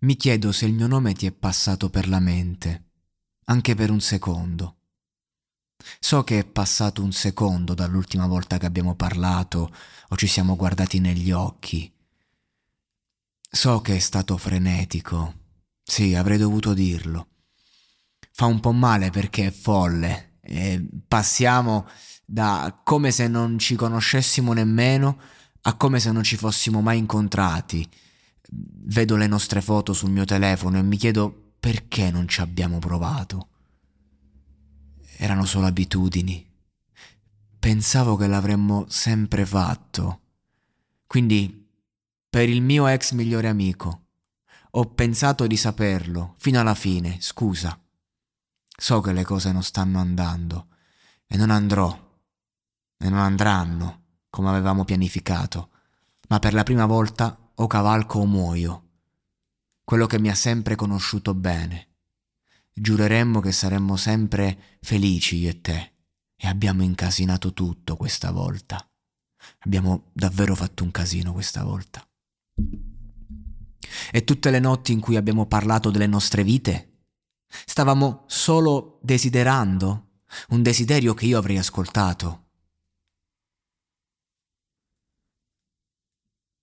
mi chiedo se il mio nome ti è passato per la mente, anche per un secondo. So che è passato un secondo dall'ultima volta che abbiamo parlato o ci siamo guardati negli occhi. So che è stato frenetico. Sì, avrei dovuto dirlo. Fa un po' male perché è folle. E passiamo da come se non ci conoscessimo nemmeno a come se non ci fossimo mai incontrati. Vedo le nostre foto sul mio telefono e mi chiedo perché non ci abbiamo provato. Erano solo abitudini. Pensavo che l'avremmo sempre fatto. Quindi, per il mio ex migliore amico, ho pensato di saperlo fino alla fine, scusa. So che le cose non stanno andando e non andrò e non andranno come avevamo pianificato, ma per la prima volta o cavalco o muoio. Quello che mi ha sempre conosciuto bene. Giureremmo che saremmo sempre felici io e te e abbiamo incasinato tutto questa volta. Abbiamo davvero fatto un casino questa volta. E tutte le notti in cui abbiamo parlato delle nostre vite, stavamo solo desiderando un desiderio che io avrei ascoltato.